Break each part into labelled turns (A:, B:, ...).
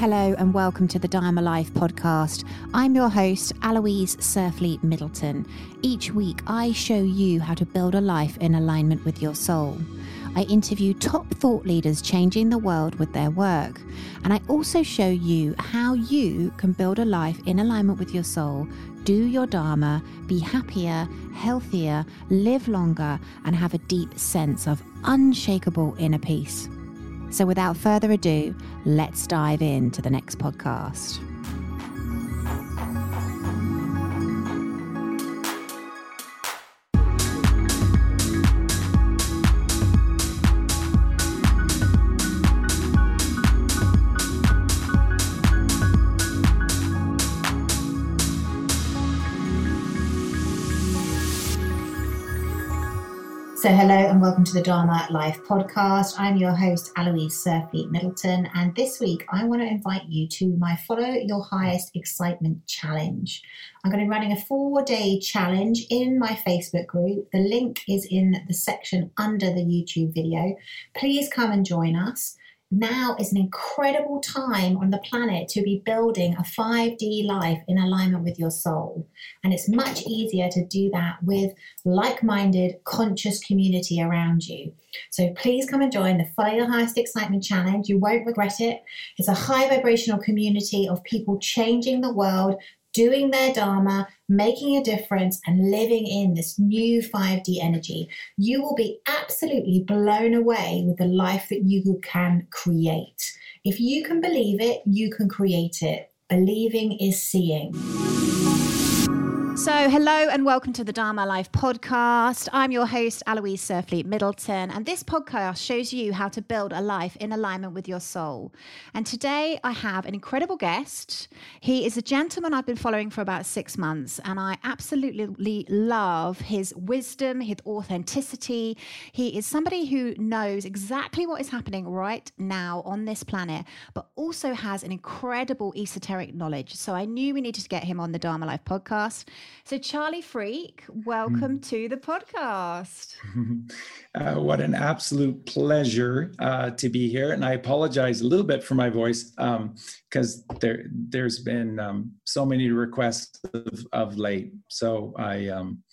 A: Hello and welcome to the Dharma Life podcast. I'm your host, Aloise Surfleet Middleton. Each week, I show you how to build a life in alignment with your soul. I interview top thought leaders changing the world with their work. And I also show you how you can build a life in alignment with your soul, do your Dharma, be happier, healthier, live longer, and have a deep sense of unshakable inner peace. So, without further ado, let's dive into the next podcast. Welcome to the Dharma Life podcast. I'm your host, Aloise Surfleet Middleton, and this week I want to invite you to my Follow Your Highest Excitement Challenge. I'm going to be running a four day challenge in my Facebook group. The link is in the section under the YouTube video. Please come and join us now is an incredible time on the planet to be building a 5D life in alignment with your soul. And it's much easier to do that with like minded, conscious community around you. So please come and join the Follow Your Highest Excitement Challenge. You won't regret it. It's a high vibrational community of people changing the world doing their Dharma, making a difference, and living in this new 5D energy, you will be absolutely blown away with the life that you can create. If you can believe it, you can create it. Believing is seeing. So, hello and welcome to the Dharma Life podcast. I'm your host, Aloise Surfleet Middleton, and this podcast shows you how to build a life in alignment with your soul. And today I have an incredible guest. He is a gentleman I've been following for about six months, and I absolutely love his wisdom, his authenticity. He is somebody who knows exactly what is happening right now on this planet, but also has an incredible esoteric knowledge. So, I knew we needed to get him on the Dharma Life podcast. So, Charlie Freak, welcome mm. to the podcast.
B: Uh, what an absolute pleasure uh, to be here. And I apologize a little bit for my voice because um, there, there's been um, so many requests of, of late. So, I, um,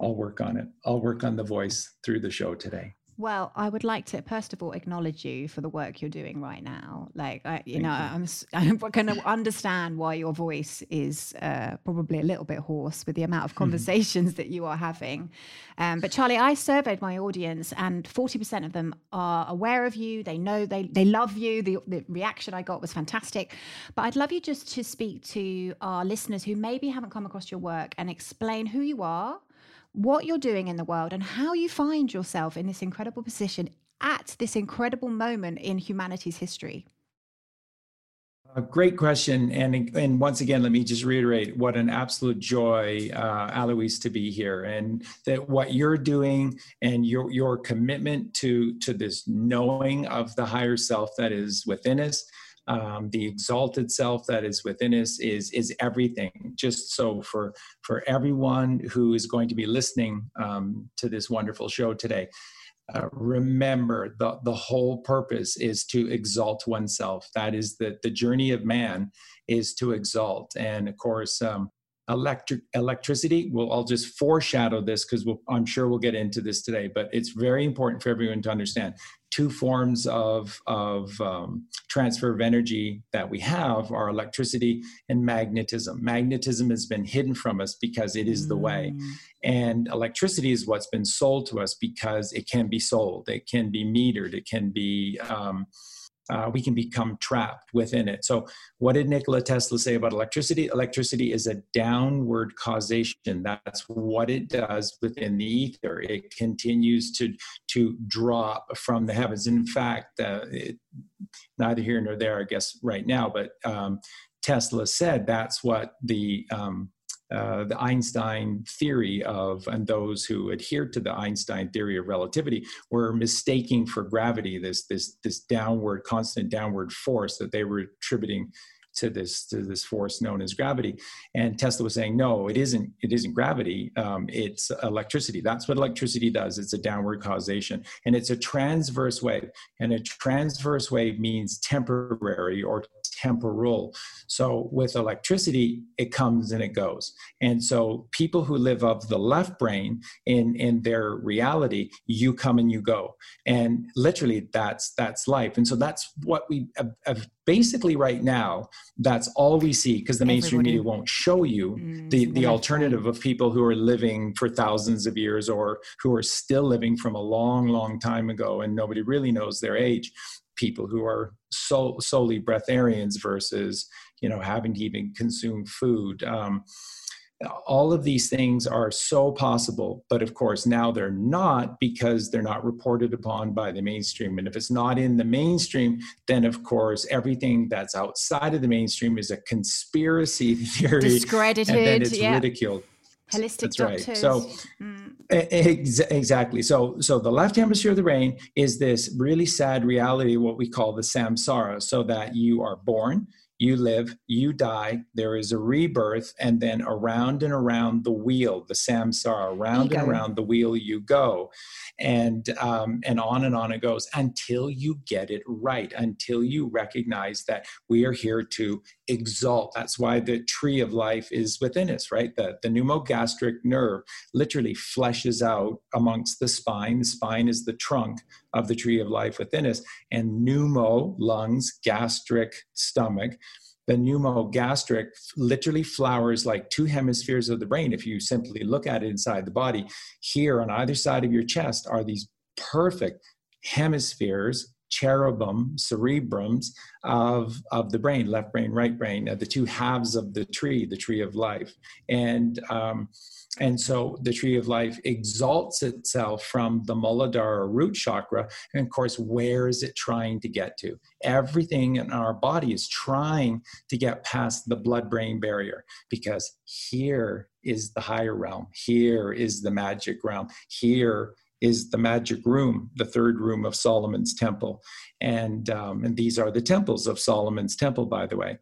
B: I'll work on it. I'll work on the voice through the show today.
A: Well, I would like to first of all acknowledge you for the work you're doing right now. Like, I, you Thank know, you. I'm, I'm going to understand why your voice is uh, probably a little bit hoarse with the amount of conversations that you are having. Um, but Charlie, I surveyed my audience, and 40% of them are aware of you. They know they they love you. The, the reaction I got was fantastic. But I'd love you just to speak to our listeners who maybe haven't come across your work and explain who you are what you're doing in the world and how you find yourself in this incredible position at this incredible moment in humanity's history?
B: A great question, and and once again, let me just reiterate what an absolute joy, uh, Aloise, to be here, and that what you're doing and your your commitment to to this knowing of the higher self that is within us, um, the exalted self that is within us is is everything. Just so for for everyone who is going to be listening um, to this wonderful show today, uh, remember the the whole purpose is to exalt oneself. That is the the journey of man is to exalt, and of course. Um, electric electricity well i'll just foreshadow this because we'll, i'm sure we'll get into this today but it's very important for everyone to understand two forms of, of um, transfer of energy that we have are electricity and magnetism. Magnetism has been hidden from us because it is the way. Mm. And electricity is what's been sold to us because it can be sold, it can be metered, it can be. Um, uh, we can become trapped within it. So, what did Nikola Tesla say about electricity? Electricity is a downward causation. That's what it does within the ether. It continues to to drop from the heavens. In fact, uh, it, neither here nor there, I guess, right now. But um, Tesla said that's what the um, uh, the Einstein theory of, and those who adhered to the Einstein theory of relativity were mistaking for gravity this this this downward, constant downward force that they were attributing to this to this force known as gravity. And Tesla was saying, no, it isn't. It isn't gravity. Um, it's electricity. That's what electricity does. It's a downward causation, and it's a transverse wave. And a transverse wave means temporary or temporal. So with electricity, it comes and it goes. And so people who live of the left brain in in their reality, you come and you go. And literally, that's that's life. And so that's what we have basically right now that's all we see because the mainstream Everybody. media won't show you mm, the, the alternative of people who are living for thousands of years or who are still living from a long long time ago and nobody really knows their age. People who are so, solely breatharians versus you know having to even consume food. Um, all of these things are so possible but of course now they're not because they're not reported upon by the mainstream and if it's not in the mainstream then of course everything that's outside of the mainstream is a conspiracy theory
A: discredited
B: and then it's
A: yeah.
B: ridiculed
A: holistic
B: that's
A: doctors.
B: right so mm. ex- exactly so so the left hemisphere of the brain is this really sad reality what we call the samsara so that you are born you live, you die, there is a rebirth, and then around and around the wheel, the samsara, around and around the wheel you go, and um, and on and on it goes until you get it right, until you recognize that we are here to exalt. That's why the tree of life is within us, right? The the pneumogastric nerve literally fleshes out amongst the spine. The spine is the trunk of the tree of life within us, and pneumo lungs, gastric stomach. The pneumogastric literally flowers like two hemispheres of the brain if you simply look at it inside the body. Here on either side of your chest are these perfect hemispheres cherubim cerebrums of of the brain left brain right brain uh, the two halves of the tree the tree of life. And um, and so the tree of life exalts itself from the Muladhara root chakra. And of course, where is it trying to get to? Everything in our body is trying to get past the blood brain barrier because here is the higher realm. Here is the magic realm. Here is the magic room, the third room of Solomon's temple. And, um, and these are the temples of Solomon's temple, by the way.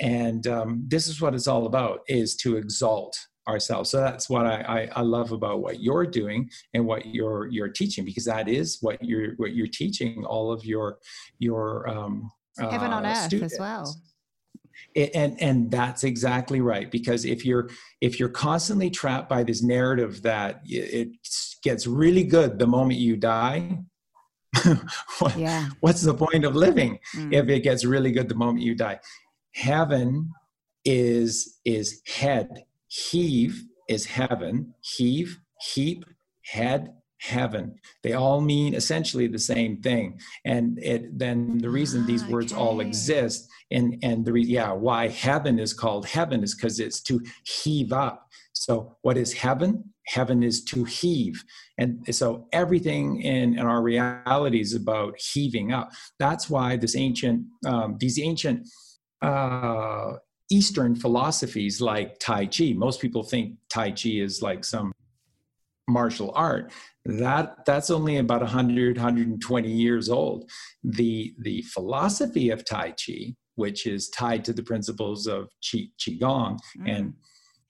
B: And um, this is what it's all about, is to exalt ourselves. So that's what I, I, I, love about what you're doing and what you're you're teaching because that is what you're what you're teaching all of your your um,
A: heaven on uh, earth students. as well.
B: It, and and that's exactly right because if you're if you're constantly trapped by this narrative that it gets really good the moment you die what, yeah. what's the point of living mm. if it gets really good the moment you die heaven is is head heave is heaven, heave, heap, head, heaven. They all mean essentially the same thing. And it, then the reason these words okay. all exist and, and the re- yeah, why heaven is called heaven is because it's to heave up. So what is heaven? Heaven is to heave. And so everything in, in our reality is about heaving up. That's why this ancient, um, these ancient uh, Eastern philosophies like Tai Chi. Most people think Tai Chi is like some martial art. That that's only about 100, 120 years old. The the philosophy of Tai Chi, which is tied to the principles of Qi Qigong mm. and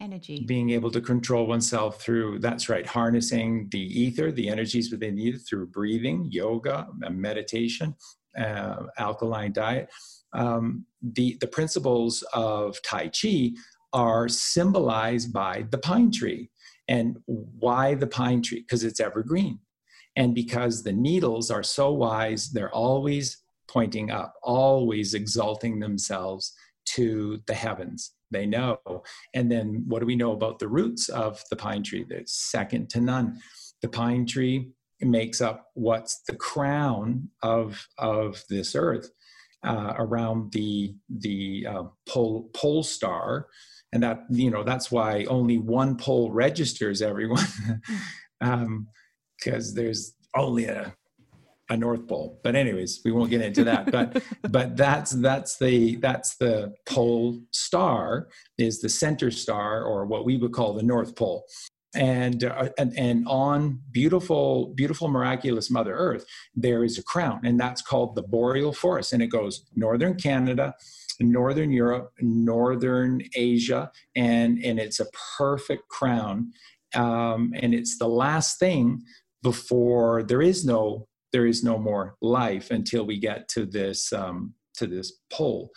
A: energy
B: being able to control oneself through that's right harnessing the ether the energies within the ether through breathing yoga meditation uh, alkaline diet um, the, the principles of Tai Chi are symbolized by the pine tree. And why the pine tree? Because it's evergreen. And because the needles are so wise, they're always pointing up, always exalting themselves to the heavens. They know. And then what do we know about the roots of the pine tree? They're second to none. The pine tree makes up what's the crown of, of this earth uh, around the the uh, pole pole star, and that you know that's why only one pole registers everyone, because um, there's only a a north pole. But anyways we won't get into that. But but that's that's the that's the pole star is the center star or what we would call the north pole and, uh, and and on beautiful beautiful miraculous mother earth there is a crown and that's called the boreal forest and it goes northern canada Northern Europe, Northern Asia, and, and it's a perfect crown. Um, and it's the last thing before there is no there is no more life until we get to this um, to this pole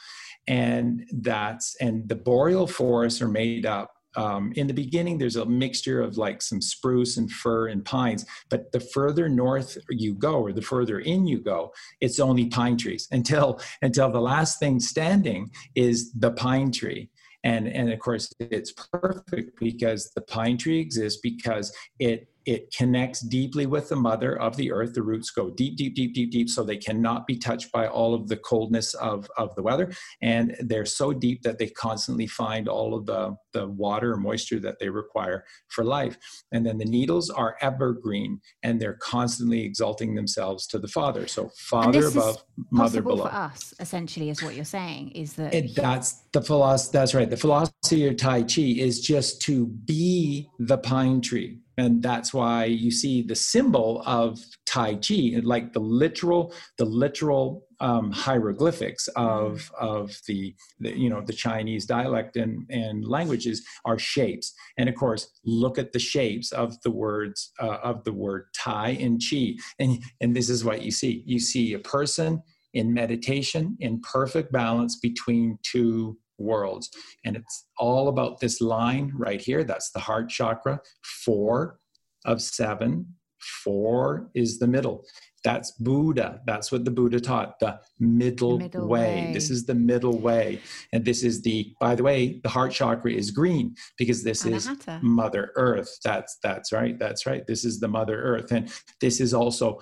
B: and that's and the boreal forests are made up um, in the beginning there's a mixture of like some spruce and fir and pines but the further north you go or the further in you go it's only pine trees until until the last thing standing is the pine tree. And and of course it's perfect because the pine tree exists because it it connects deeply with the mother of the earth. The roots go deep, deep, deep, deep, deep, so they cannot be touched by all of the coldness of, of the weather. And they're so deep that they constantly find all of the, the water and moisture that they require for life. And then the needles are evergreen and they're constantly exalting themselves to the Father. So Father above, Mother below.
A: for us, essentially, is what you're saying, is that
B: it, that's the philosophy. That's right. The philosophy of Tai Chi is just to be the pine tree and that's why you see the symbol of tai chi like the literal the literal um, hieroglyphics of of the, the, you know the chinese dialect and and languages are shapes. And of course look at the shapes of the words uh, of the word tai and chi. And and this is what you see. You see a person in meditation in perfect balance between two worlds. And it's all about this line right here. That's the heart chakra. Four of seven. Four is the middle. That's Buddha. That's what the Buddha taught. The middle, middle way. way. This is the middle way. And this is the, by the way, the heart chakra is green because this Anahata. is Mother Earth. That's that's right. That's right. This is the Mother Earth. And this is also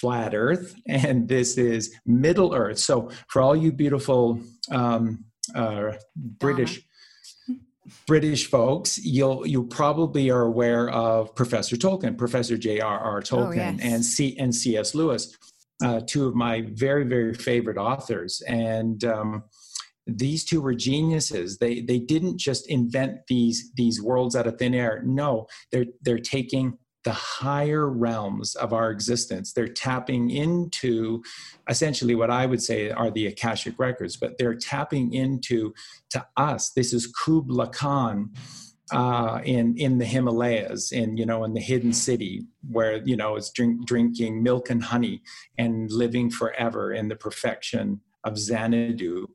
B: flat earth and this is middle earth. So for all you beautiful um, uh, british british folks you'll you probably are aware of professor tolkien professor j.r.r tolkien oh, yes. and c and cs lewis uh, two of my very very favorite authors. And um, these two were geniuses. They they didn't just invent these these worlds out of thin air. No they're they're taking the higher realms of our existence. They're tapping into essentially what I would say are the Akashic records, but they're tapping into to us. This is Kubla Khan. Uh, in in the Himalayas, in you know, in the hidden city, where you know is drink, drinking milk and honey and living forever in the perfection of Xanadu,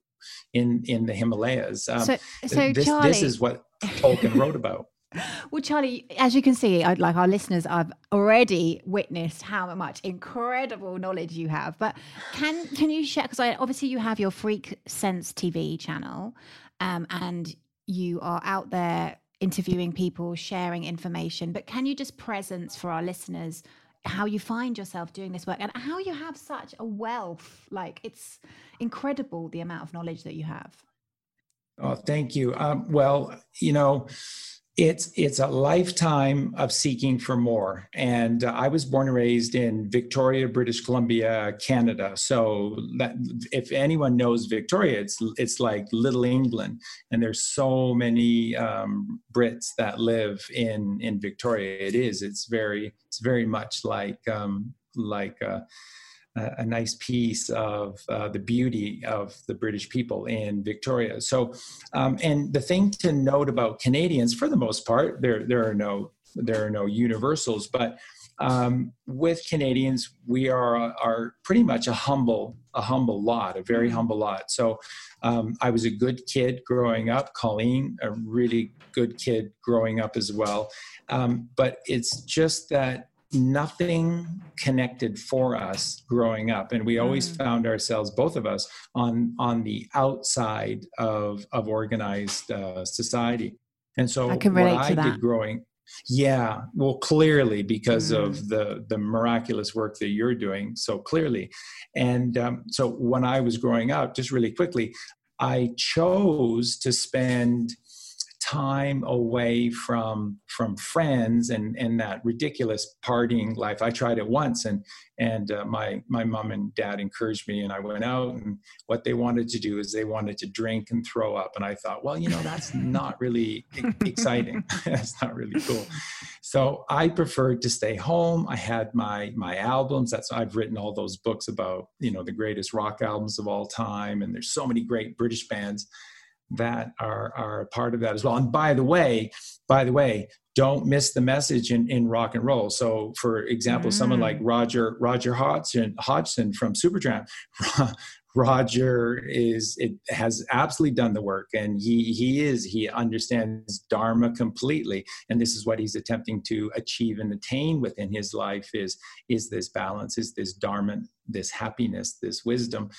B: in in the Himalayas.
A: Um, so, so
B: this,
A: Charlie,
B: this is what Tolkien wrote about.
A: Well, Charlie, as you can see, I'd like our listeners, I've already witnessed how much incredible knowledge you have. But can can you share? Because obviously you have your Freak Sense TV channel, um, and you are out there interviewing people, sharing information. But can you just presence for our listeners how you find yourself doing this work and how you have such a wealth? Like it's incredible the amount of knowledge that you have.
B: Oh, thank you. Um, well, you know it's it's a lifetime of seeking for more. And uh, i was born and raised in victoria british columbia canada. So that if anyone knows victoria it's it's like little england. And there's so many um, brits that live in in victoria. It is. It's very it's very much like um, like uh, a, nice piece of uh, the beauty of the British people in Victoria. So, um, and the thing to note about Canadians, for the most part, there there are no there are no universals, but um, with Canadians, we are are pretty much a humble a humble lot, a very mm-hmm. humble lot. So, um, I was a good kid growing up. Coleen, a really good kid growing up as well. Um, but it's just that nothing connected for us growing up and we always mm. found ourselves both of us on on the outside of of organized uh, society and so
A: I can relate
B: what
A: to
B: i
A: that.
B: did growing yeah well clearly because mm. of the the miraculous work that you're doing so clearly and um, so when i was growing up just really quickly i chose to spend time away from from friends and and that ridiculous partying life. I tried it once, and and uh, my my mom and dad encouraged me, and I went out. And what they wanted to do is they wanted to drink and throw up, and I thought, well, you know, that's not really exciting. that's not really cool. So I preferred to stay home. I had my my albums. That's I've written all those books about you know the greatest rock albums of all time, and there's so many great British bands that are are part of that as well. And by the way, by the way, don't miss the message in, in rock and roll. So, for example, mm. someone like mm. Roger Roger Hodgson, Hodgson from Supertramp, Roger is it has absolutely done the work, and he he is he understands Dharma completely, and this is what he's attempting to achieve and attain within his life is is this balance, is this Dharma, this happiness, this wisdom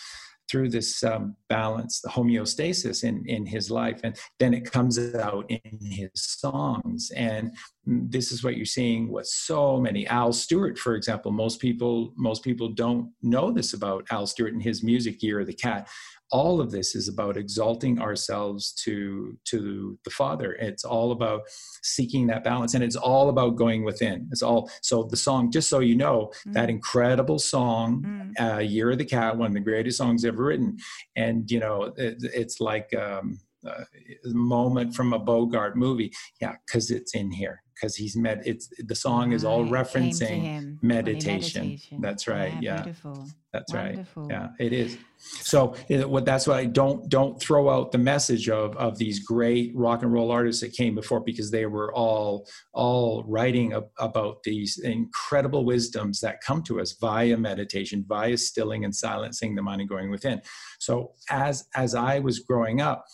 B: through this um, balance, the homeostasis in, in his life. And then it comes out in his songs. And this is what you're seeing with so many. Al Stewart, for example, most people, most people don't know this about Al Stewart and his music, Year of the Cat all of this is about exalting ourselves to to the father it's all about seeking that balance and it's all about going within it's all so the song just so you know mm. that incredible song mm. uh, year of the cat one of the greatest songs ever written and you know it, it's like um, uh, moment from a Bogart movie. Yeah, because it's in here. Because he's met. It's the song is all referencing meditation. meditation. That's right. Yeah, yeah. beautiful. That's Wonderful. right. Yeah, it is. So it, what that's why I don't don't throw out the message of of these great rock and roll artists that came before because they were all all writing ab- about these incredible wisdoms that come to us via meditation, via stilling and silencing the mind and going within. So as as I was growing up,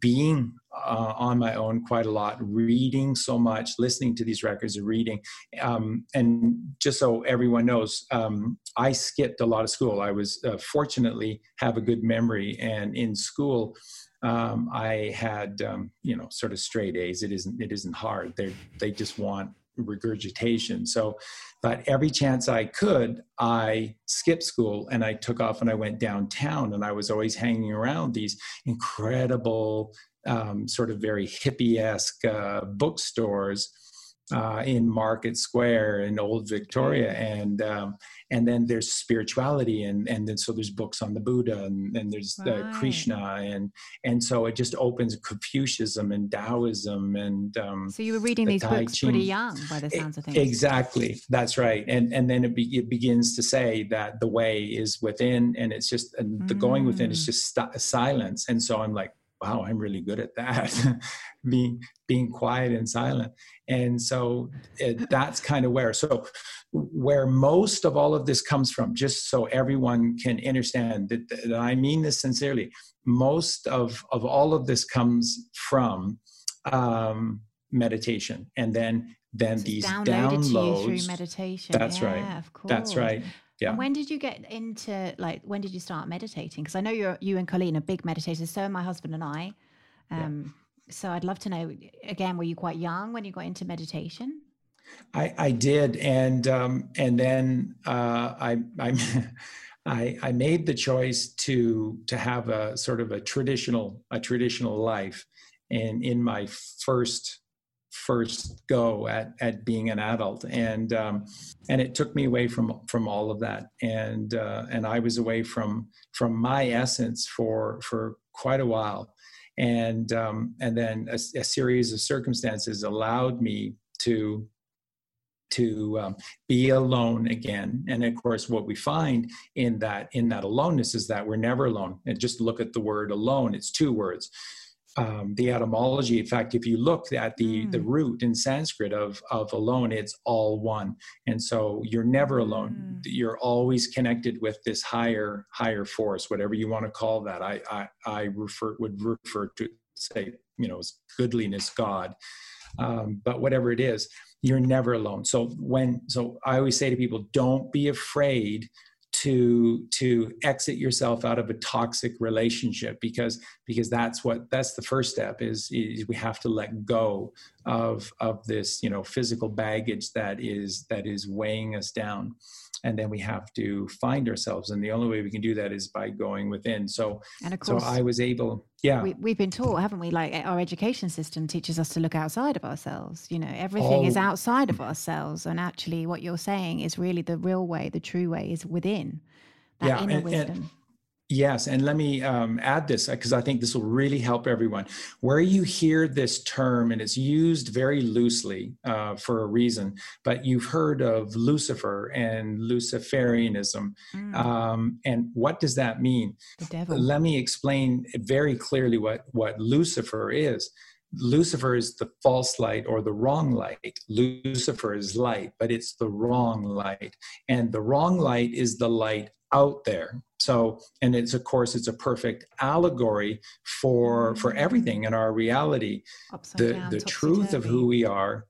B: being uh, on my own quite a lot, reading so much, listening to these records and reading. Um, and just so everyone knows, um, I skipped a lot of school. I was uh, fortunately have a good memory, and in school, um, I had um, you know sort of straight A's. It isn't it isn't hard. They they just want regurgitation. So, but every chance I could, I skipped school and I took off and I went downtown and I was always hanging around these incredible, um, sort of very hippie esque uh, bookstores uh, in Market Square in Old Victoria, and um, and then there's spirituality, and and then so there's books on the Buddha, and, and there's right. Krishna, and and so it just opens Confucianism and Taoism, and um,
A: so you were reading these books Ching. pretty young, by the sounds of things.
B: Exactly, that's right, and and then it, be, it begins to say that the way is within, and it's just and the mm. going within is mm. just st- silence, and so I'm like, wow, I'm really good at that, being being quiet and silent. And so it, that's kind of where. So where most of all of this comes from, just so everyone can understand that, that I mean this sincerely. Most of of all of this comes from um, meditation, and then then
A: so
B: these
A: downloads through meditation.
B: That's right. yeah, right. Of course. That's right
A: yeah. when did you get into like when did you start meditating? Because I know you're you and Coleen are big meditators. So are my husband and I. Um, yeah. So I'd love to know again. Were you quite young when you got into meditation?
B: I, I did, and um, and then uh, I I. I, I made the choice to to have a sort of a traditional a traditional life, and in my first first go at at being an adult. And um, and it took me away from from all of that. And uh, and I was away from from my essence for for quite a while. And um, and then a, a, series of circumstances allowed me to to um, be alone again. And of course what we find in that in that aloneness is that we're never alone. And just look at the word alone it's two words um, the etymology. In fact, if you look at the mm. the root in Sanskrit of of alone, it's all one, and so you're never alone. Mm. You're always connected with this higher higher force, whatever you want to call that. I I, I refer would refer to say you know goodliness, God, um, but whatever it is, you're never alone. So when so I always say to people, don't be afraid to to exit yourself out of a toxic relationship because because that's what that's the first step is, is we have to let go of of this you know physical baggage that is that is weighing us down and then we have to find ourselves and the only way we can do that is by going within. So
A: and of course
B: so i was able yeah.
A: we, have been taught haven't we? Like our education system teaches us to look outside of ourselves. You know everything oh. is outside of ourselves and actually what you're saying is really the real way the true way is within that yeah, inner and, wisdom. and,
B: Yes, and let me um, add this because I think this will really help everyone. Where you hear this term, and it's used very loosely uh, for a reason, but you've heard of Lucifer and Luciferianism. Mm. Um, and what does that mean?
A: The devil.
B: Let me explain very clearly what, what Lucifer is. Lucifer is the false light or the wrong light. Lucifer is light, but it's the wrong light. And the wrong light is the light out there. So and it's of course it's a perfect allegory for for everything in our reality. Upside the down, the truth of who we are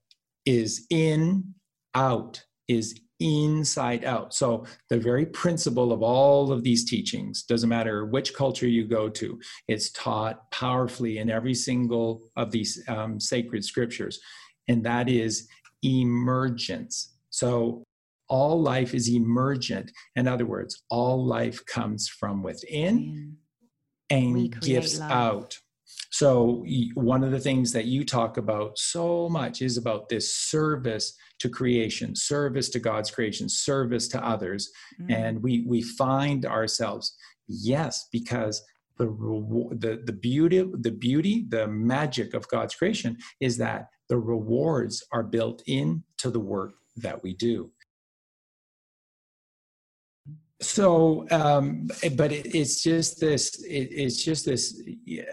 B: is in out is inside out. So the very principle of all of these teachings doesn't matter which culture you go to it's taught powerfully in every single of these um, sacred scriptures. And that is emergence. So all life is emergent. In other words, all life comes from within and gives love. out. So, one of the things that you talk about so much is about this service to creation, service to God's creation, service to others. Mm. And we, we find ourselves, yes, because the, the, the beauty, the beauty, the magic of God's creation is that the rewards are built into the work that we do so um, but it, it's just this it, it's just this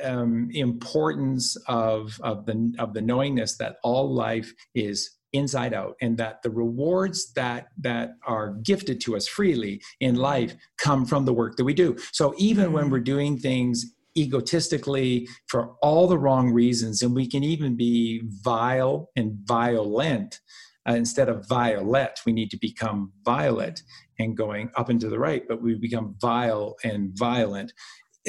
B: um, importance of of the of the knowingness that all life is inside out and that the rewards that that are gifted to us freely in life come from the work that we do so even when mm-hmm. we're doing things egotistically for all the wrong reasons and we can even be vile and violent uh, instead of violet we need to become violet and going up and to the right, but we become vile and violent.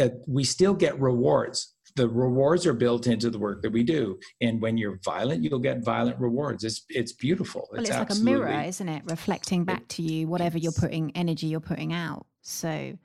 B: Uh, we still get rewards. The rewards are built into the work that we do, and when you're violent, you'll get violent rewards. It's it's beautiful.
A: Well, it's, it's like a mirror, isn't it? Reflecting back to you whatever you're putting energy you're putting out. So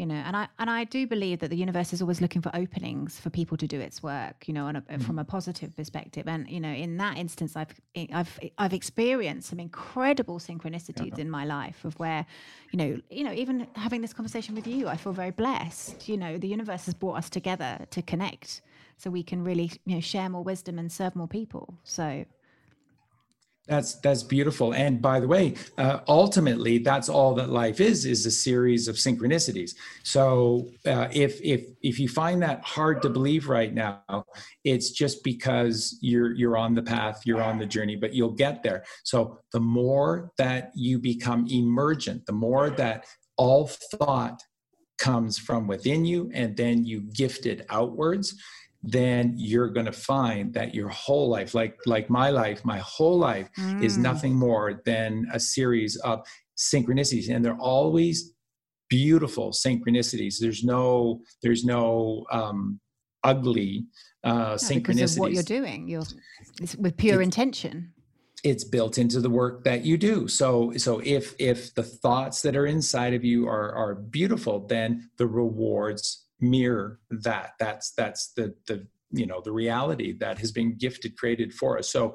A: you know and i and i do believe that the universe is always looking for openings for people to do its work you know a, mm. from a positive perspective and you know in that instance i've i've i've experienced some incredible synchronicities yeah. in my life of where you know you know even having this conversation with you i feel very blessed you know the universe has brought us together to connect so we can really you know share more wisdom and serve more people so
B: that's that's beautiful. And by the way, uh, ultimately, that's all that life is is a series of synchronicities. So uh, if if if you find that hard to believe right now, it's just because you're you're on the path, you're on the journey, but you'll get there. So the more that you become emergent, the more that all thought comes from within you, and then you gift it outwards then you're going to find that your whole life like like my life my whole life mm. is nothing more than a series of synchronicities and they're always beautiful synchronicities. There's no there's no um ugly uh synchronicities because
A: of what you're doing. You're with pure intention.
B: it's built into the work that you do. So so if if the thoughts that are inside of you are are beautiful then the rewards mirror that. That's that's the the you know the reality that has been gifted created for us. So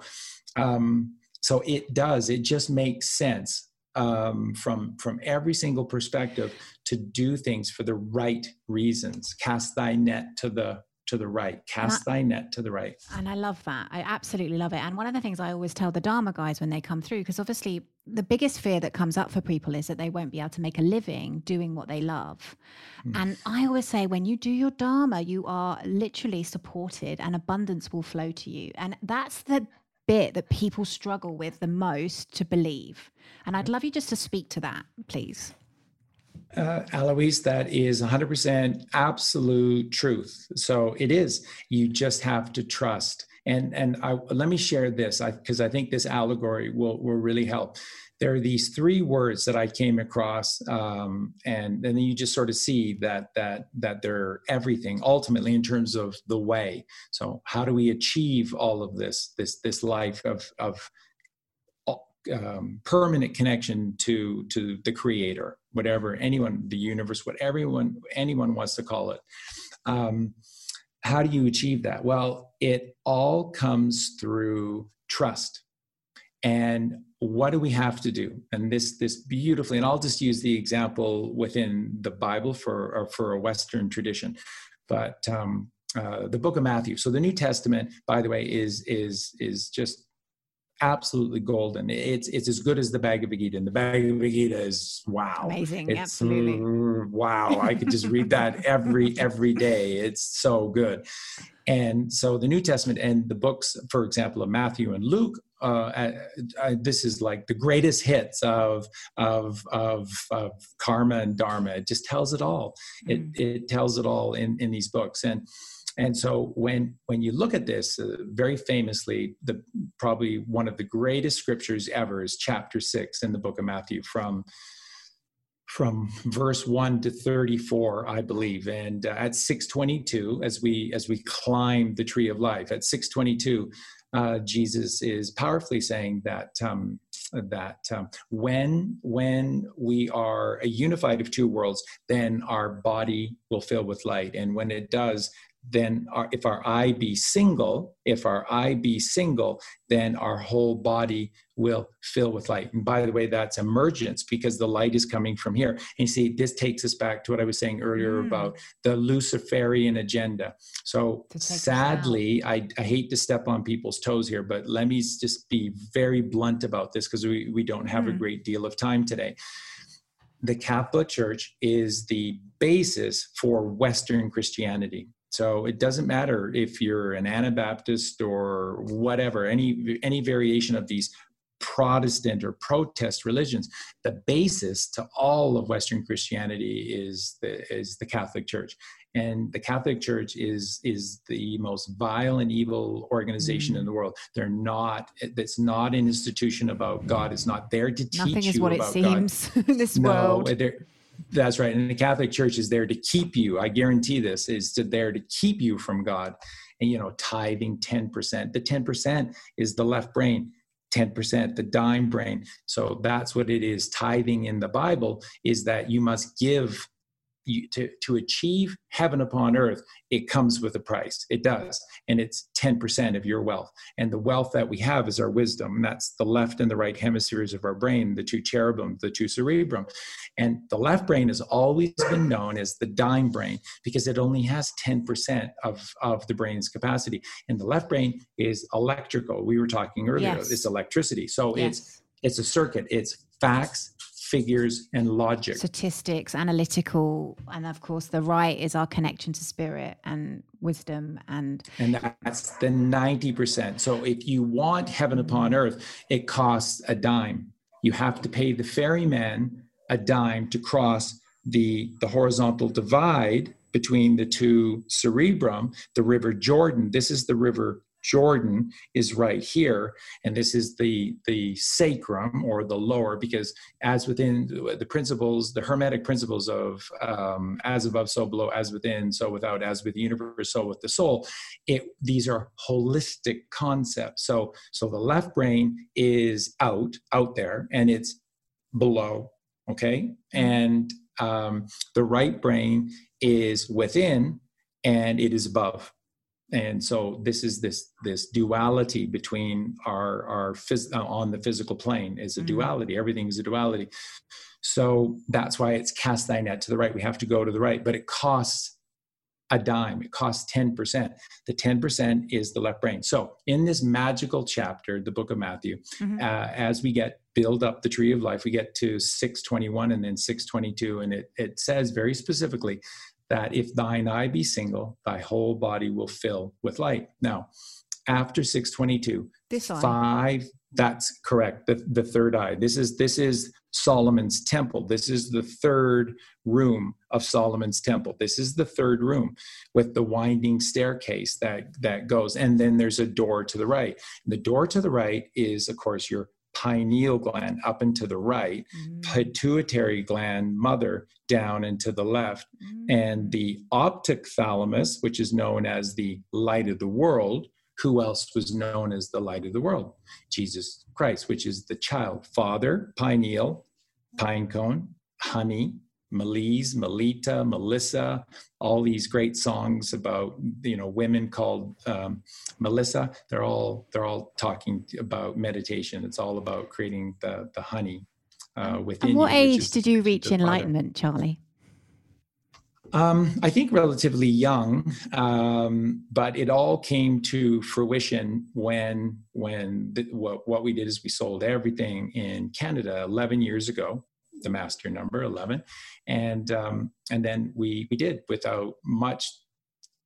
B: um so it does. It just makes sense um, from from every single perspective to do things for the right reasons. Cast thy net to the to the right. Cast thy net to the right.
A: And I love that. I absolutely love it. And one of the things I always tell the Dharma guys when they come through, because obviously the biggest fear that comes up for people is that they won't be able to make a living doing what they love. Mm. And I always say, when you do your Dharma, you are literally supported and abundance will flow to you. And that's the bit that people struggle with the most to believe. And I'd love you just to speak to that, please
B: uh, Aloise, that is 100% absolute truth. So it is. You just have to trust. And and I, let me share this because I, I, think this allegory will will really help. There are these three words that I came across, um, and, and then you just sort of see that that that they're everything ultimately in terms of the way. So how do we achieve all of this this this life of of um, permanent connection to to the creator whatever anyone the universe whatever anyone anyone wants to call it. Um, how do you achieve that? Well it all comes through trust. And what do we have to do? And this this beautifully and i'll just use the example within the bible for for a western tradition but um, uh, the book of matthew. So the new testament by the way is is is just absolutely golden. It's it's as good as the Bhagavad Gita, and the Bhagavad Gita is wow,
A: amazing,
B: it's,
A: absolutely,
B: wow. I could just read that every every day. It's so good. And so the New Testament and the books, for example, of Matthew and Luke, uh, uh, uh, this is like the greatest hits of, of, of, of karma and dharma. It just tells it all. Mm. It, it tells it all in, in these books. And and so when when you look at this, uh, very famously, the probably one of the greatest scriptures ever is chapter six in the book of Matthew from from verse 1 to 34 i believe. And uh, at 622 as we as we climb the tree of life at 622 uh, jesus is powerfully saying that um, that um, when when we are a unified of two worlds then our body will fill with light. And when it does then our, if our eye be single, if our eye be single, then our whole body will fill with light. And by the way, that's emergence because the light is coming from here. And you see, this takes us back to what I was saying earlier mm. about the Luciferian agenda. So sadly, I, I hate to step on people's toes here, but let me just be very blunt about this because we, we don't have mm. a great deal of time today the Catholic Church is the basis for Western Christianity. So it doesn't matter if you're an Anabaptist or whatever, any any variation of these Protestant or protest religions. The basis to all of Western Christianity is the is the Catholic Church, and the Catholic Church is is the most vile and evil organization mm. in the world. They're not. It's not an institution about God. It's not there to teach
A: Nothing is
B: you
A: what
B: about
A: it seems
B: God.
A: in this
B: no,
A: world.
B: That's right. And the Catholic Church is there to keep you. I guarantee this is to there to keep you from God. And you know, tithing 10%. The 10% is the left brain. 10% the dime brain so that's what it is tithing in the bible is that you must give you, to, to achieve heaven upon earth, it comes with a price. It does. And it's 10% of your wealth. And the wealth that we have is our wisdom. And that's the left and the right hemispheres of our brain, the two cherubim, the two cerebrum. And the left brain has always been known as the dime brain because it only has 10% of, of the brain's capacity. And the left brain is electrical. We were talking earlier, yes. it's electricity. So yes. it's it's a circuit, it's facts, figures and logic.
A: Statistics analytical and of course the right is our connection to spirit and wisdom and
B: and that's the 90% so if you want heaven upon mm. earth it costs a dime. You have to pay the ferryman a dime to cross the the horizontal divide between the two cerebrum the river jordan. This is the river Jordan is right here, and this is the the sacrum or the lower, because as within the principles, the hermetic principles of um, as above, so below, as within, so without, as with the universe, so with the soul. It these are holistic concepts. So so the left brain is out out there, and it's below. Okay, and um, the right brain is within, and it is above and so this is this this duality between our our phys- uh, on the physical plane is a mm-hmm. duality. Everything is a duality. So that's why it's cast thy net to the right. We have to go to the right but it costs a dime. It costs 10% the 10% is the left brain. So in this magical chapter the book of matthew mm-hmm. uh, as we get build up the tree of life we get to 621 and then 622 and it, it says very specifically that if thine eye be single, thy whole body will fill with light. Now, after 622,
A: this eye.
B: five, that's correct. The, the third eye. This is this is Solomon's temple. This is the third room of Solomon's temple. This is the third room with the winding staircase that that goes. And then there's a door to the right. The door to the right is, of course, your pineal gland up and to the right, mm. pituitary gland, mother, down and to the left, mm. and the optic thalamus, which is known as the light of the world, who else was known as the light of the world? Jesus Christ, which is the child. Father, pineal, pine cone, honey, Melise, Melita, Melissa, all these great songs about you know women called um, Melissa. They're all they're all talking about meditation. It's all about creating the the honey uh, within.
A: And what
B: you,
A: age did you reach enlightenment, Charlie?
B: Um, I think relatively young, um, but it all came to fruition when when the, what what we did is we sold everything in Canada 11 years ago, the master number 11, and um, and then we we did without much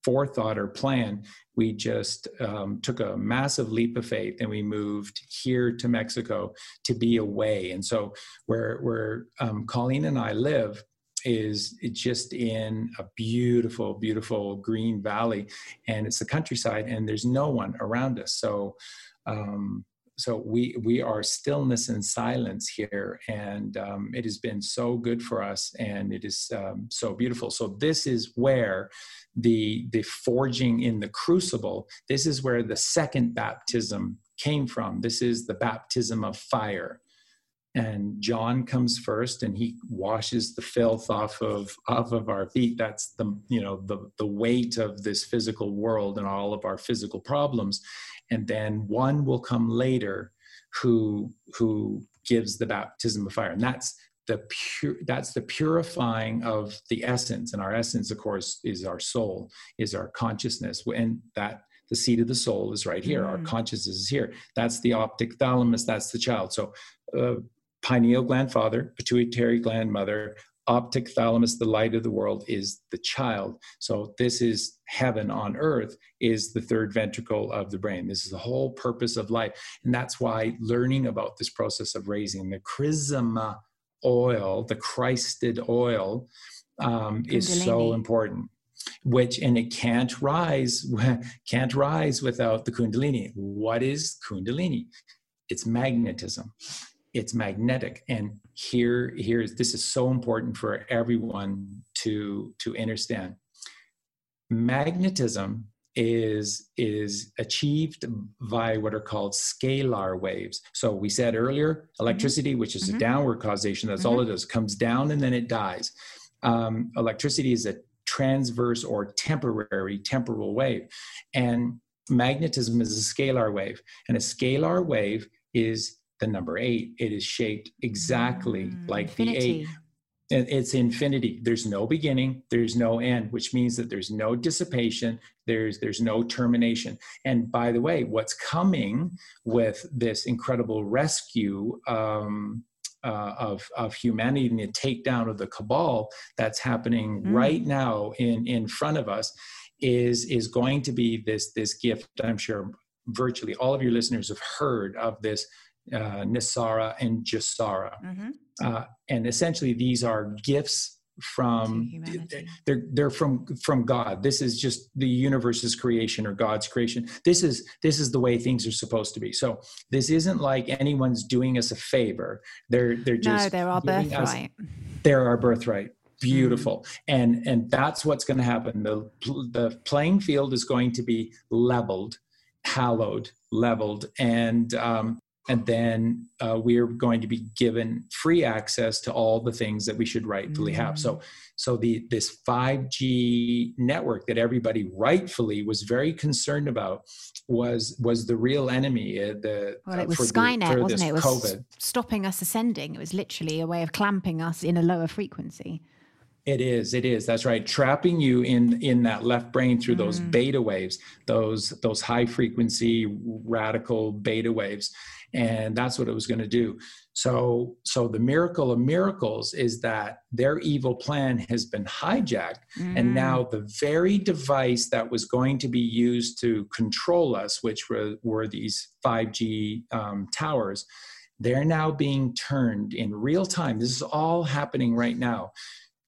B: forethought or plan. We just um, took a massive leap of faith and we moved here to Mexico to be away. And so where where um, Coleen and I live is just in a beautiful, beautiful green valley, and it's the countryside, and there's no one around us. So, um, so we we are stillness and silence here, and um, it has been so good for us, and it is um, so beautiful. So this is where the the forging in the crucible. This is where the second baptism came from. This is the baptism of fire and John comes first and he washes the filth off of off of our feet. That's the you know the the weight of this physical world and all of our physical problems. And then one will come later who who gives the baptism of fire. And that's the pure that's the purifying of the essence. And our essence of course is our soul is our consciousness. And that the seat of the soul is right here. Mm. our consciousness is here. That's the optic thalamus. That's the child. So uh, pineal gland father, pituitary gland mother, optic thalamus, the light of the world, is the child. So this is heaven on earth, is the third ventricle of the brain. This is the whole purpose of life. And that's why learning about this process of raising the chrisma oil, the Christed oil, um, is so important which and it can't rise can't rise without the kundalini what is kundalini it's magnetism it's magnetic and here here's this is so important for everyone to to understand magnetism is is achieved by what are called scalar waves so we said earlier mm-hmm. electricity which is mm-hmm. a downward causation that's mm-hmm. all it is comes down and then it dies um, electricity is a transverse or temporary temporal wave and magnetism is a scalar wave and a scalar wave is the number eight. It is shaped exactly mm, like infinity. the eight. It's infinity. There's no beginning. There's no end, which means that there's no dissipation. There's there's no termination. And by the way, what's coming with this incredible rescue um, uh, of of humanity and the takedown of the cabal that's happening mm. right now in in front of us is is going to be this this gift. I'm sure virtually all of your listeners have heard of this uh, NESARA and GESARA. Mm-hmm. Uh, and essentially, these are gifts from they're they're from from God. This is just the universe's creation or God's creation. This is this is the way things are supposed to be. So this isn't like anyone's doing us a favor. They're they're just
A: no, they're our birthright.
B: Us, they're our birthright beautiful mm. and and that's what's going to happen the the playing field is going to be leveled hallowed leveled and um, and then uh, we're going to be given free access to all the things that we should rightfully mm-hmm. have so mm. so the this 5g network that everybody rightfully was very concerned about was was the real enemy uh, the
A: well it was skynet the, wasn't it it was COVID. stopping us ascending it was literally a way of clamping us in a lower frequency
B: it is. It is. That's right. Trapping you in in that left brain through mm. those beta waves, those those high frequency radical beta waves, and that's what it was going to do. So so the miracle of miracles is that their evil plan has been hijacked, mm. and now the very device that was going to be used to control us, which were were these five G um, towers, they're now being turned in real time. This is all happening right now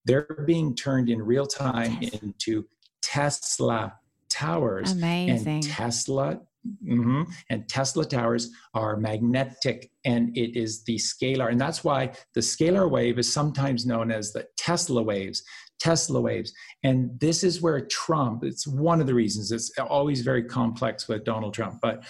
B: they're being turned in real time into Tesla towers.
A: Amazing.
B: And Tesla Mm-hmm. And Tesla towers are magnetic and it is the scalar. And that's why the scalar wave is sometimes known as the Tesla waves. Tesla waves. And this is where Trump, it's one of the reasons, it's always very complex with Donald Trump, but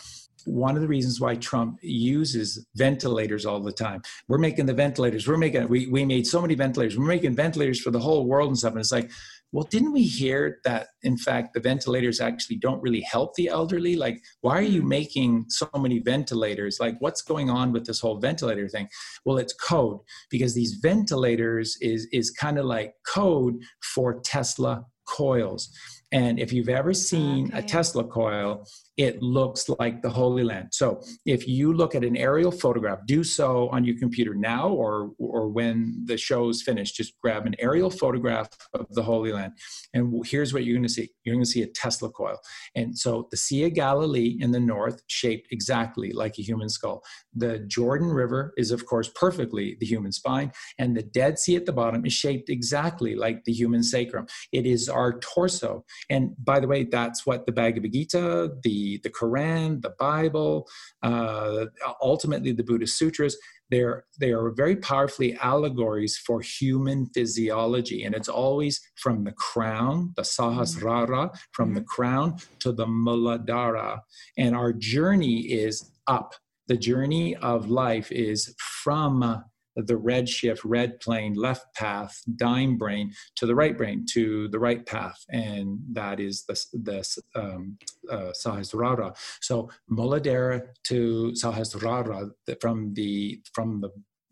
B: one of the reasons why Trump uses ventilators all the time. We're making the ventilators, we're making, we, we made so many ventilators, we're making ventilators for the whole world and stuff. And it's like, well, didn't we hear that, in fact, the ventilators actually don't really help the elderly? Like, why are you hmm. making so many ventilators? Like, what's going on with this whole ventilator thing? Well, it's code because these ventilators is, is kind of like code for Tesla coils. And if you've ever seen okay. a Tesla coil, it looks like the Holy Land. So if you look at an aerial photograph, do so on your computer now or, or when the show is finished. Just grab an aerial photograph of the Holy Land. And here's what you're going to see you're going to see a Tesla coil. And so the Sea of Galilee in the north, shaped exactly like a human skull. The Jordan River is, of course, perfectly the human spine. And the Dead Sea at the bottom is shaped exactly like the human sacrum. It is our torso. And by the way, that's what the Bhagavad Gita, the the, Quran, the Bible, uh, ultimately the Buddhist sutras, they're, they are very powerfully allegories for human physiology. And it's always from the crown, the Sahasrara, from the crown to the Muladhara. And our journey is up. The journey of life is from the red shift, red plane, left path, dime brain to the right brain, to the right path, and that is the, the um, uh, Sahasrara. So Muladhara to Sahasrara, from the from the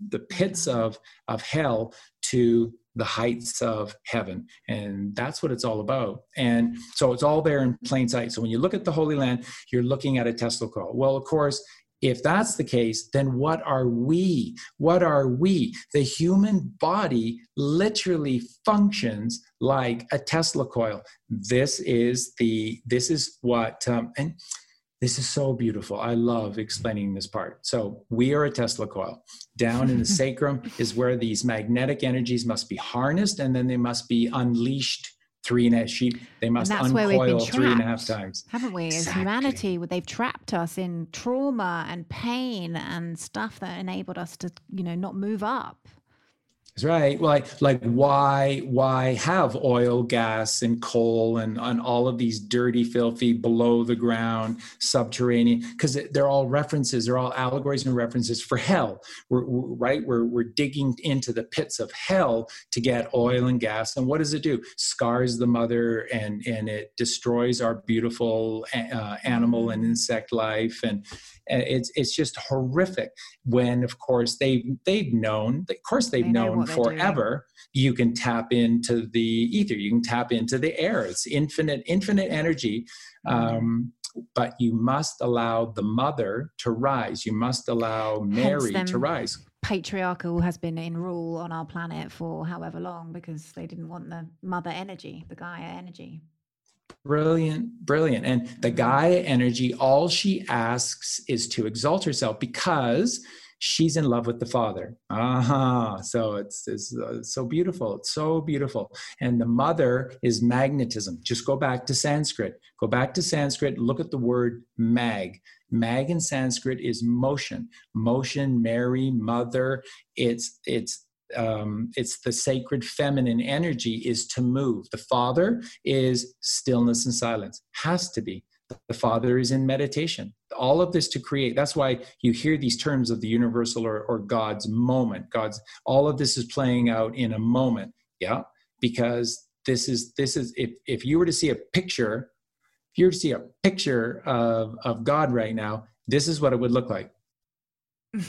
B: the pits of of hell to the heights of heaven. And that's what it's all about. And so it's all there in plain sight. So when you look at the holy land you're looking at a tesla coil well of course if that's the case, then what are we? What are we? The human body literally functions like a Tesla coil. This is the this is what um, and this is so beautiful. I love explaining this part. So we are a Tesla coil. Down in the sacrum is where these magnetic energies must be harnessed and then they must be unleashed three and a half sheep. They must uncoil three and a half times.
A: Haven't we? Exactly. As humanity, they've trapped us in trauma and pain and stuff that enabled us to, you know, not move up.
B: Right. Like, like why, why have oil, gas, and coal, and, and all of these dirty, filthy, below the ground, subterranean? Because they're all references. They're all allegories and references for hell. We're, we're, right. We're we're digging into the pits of hell to get oil and gas. And what does it do? Scars the mother, and and it destroys our beautiful uh, animal and insect life, and it's it's just horrific. When of course they they've known, of course they've they known forever. You can tap into the ether. You can tap into the air. It's infinite infinite energy. Mm-hmm. Um, but you must allow the mother to rise. You must allow Mary to rise.
A: Patriarchal has been in rule on our planet for however long because they didn't want the mother energy, the Gaia energy.
B: Brilliant, brilliant. And the Gaia energy, all she asks is to exalt herself because she's in love with the father. Ah, uh-huh. so it's, it's uh, so beautiful. It's so beautiful. And the mother is magnetism. Just go back to Sanskrit. Go back to Sanskrit. Look at the word mag. Mag in Sanskrit is motion. Motion, Mary, mother. It's it's um, it's the sacred feminine energy is to move. The Father is stillness and silence, has to be. The Father is in meditation. All of this to create. That's why you hear these terms of the universal or, or God's moment. God's all of this is playing out in a moment. Yeah, because this is this is if if you were to see a picture, if you were to see a picture of of God right now, this is what it would look like.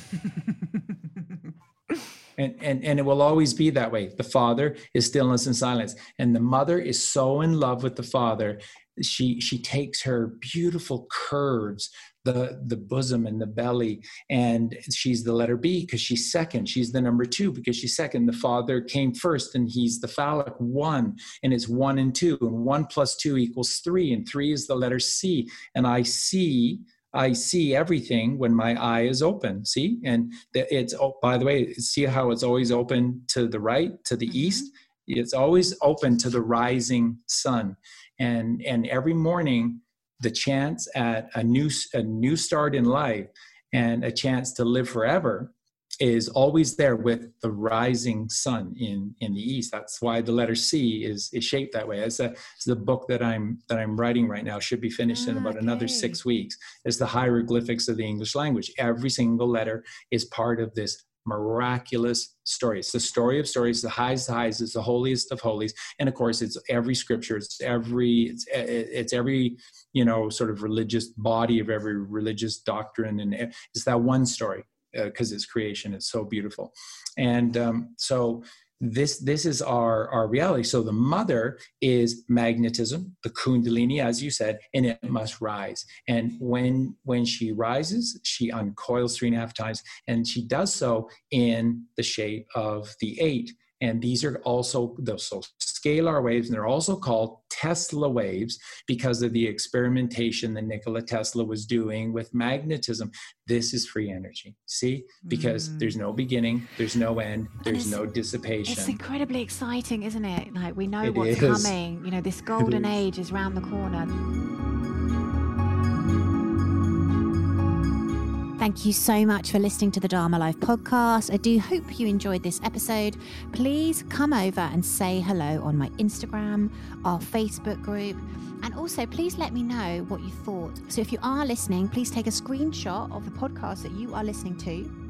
B: and, and, and it will always be that way. The father is stillness and silence. And the mother is so in love with the father, she she takes her beautiful curves, the the bosom and the belly, and she's the letter B because she's second. She's the number two because she's second. The father came first, and he's the phallic one, and it's one and two, and one plus two equals three, and three is the letter C. And I see I see everything when my eye is open. See, and it's oh, by the way, see how it's always open to the right, to the mm-hmm. east. It's always open to the rising sun, and and every morning, the chance at a new a new start in life and a chance to live forever is always there with the rising sun in in the east. That's why the letter C is is shaped that way. It's, a, it's the book that I'm that I'm writing right now. Should be finished ah, in about okay. another six weeks. It's the hieroglyphics of the English language. Every single letter is part of this miraculous story. It's the story of stories, the highest of highs, it's the holiest of holies, and of course, it's every scripture, it's every, it's, it's every, you know, sort of religious body of every religious doctrine, and it's that one story because uh, it's creation. It's so beautiful, and um, so this this is our our reality. So the mother is magnetism the kundalini as you said and it must rise. And when when she rises she uncoils three and a half times and she does so in the shape of the eight and these are also the so scalar waves, and they're also called Tesla waves because of the experimentation that Nikola Tesla was doing with magnetism. This is free energy. See? Because mm. there's no beginning, there's no end, there's no dissipation.
A: It's incredibly exciting, isn't it? Like we know it what's is. coming. You know, this golden age is round the corner. Thank you so much for listening to the Dharma Life podcast. I do hope you enjoyed this episode. Please come over and say hello on my Instagram, our Facebook group, and also please let me know what you thought. So if you are listening, please take a screenshot of the podcast that you are listening to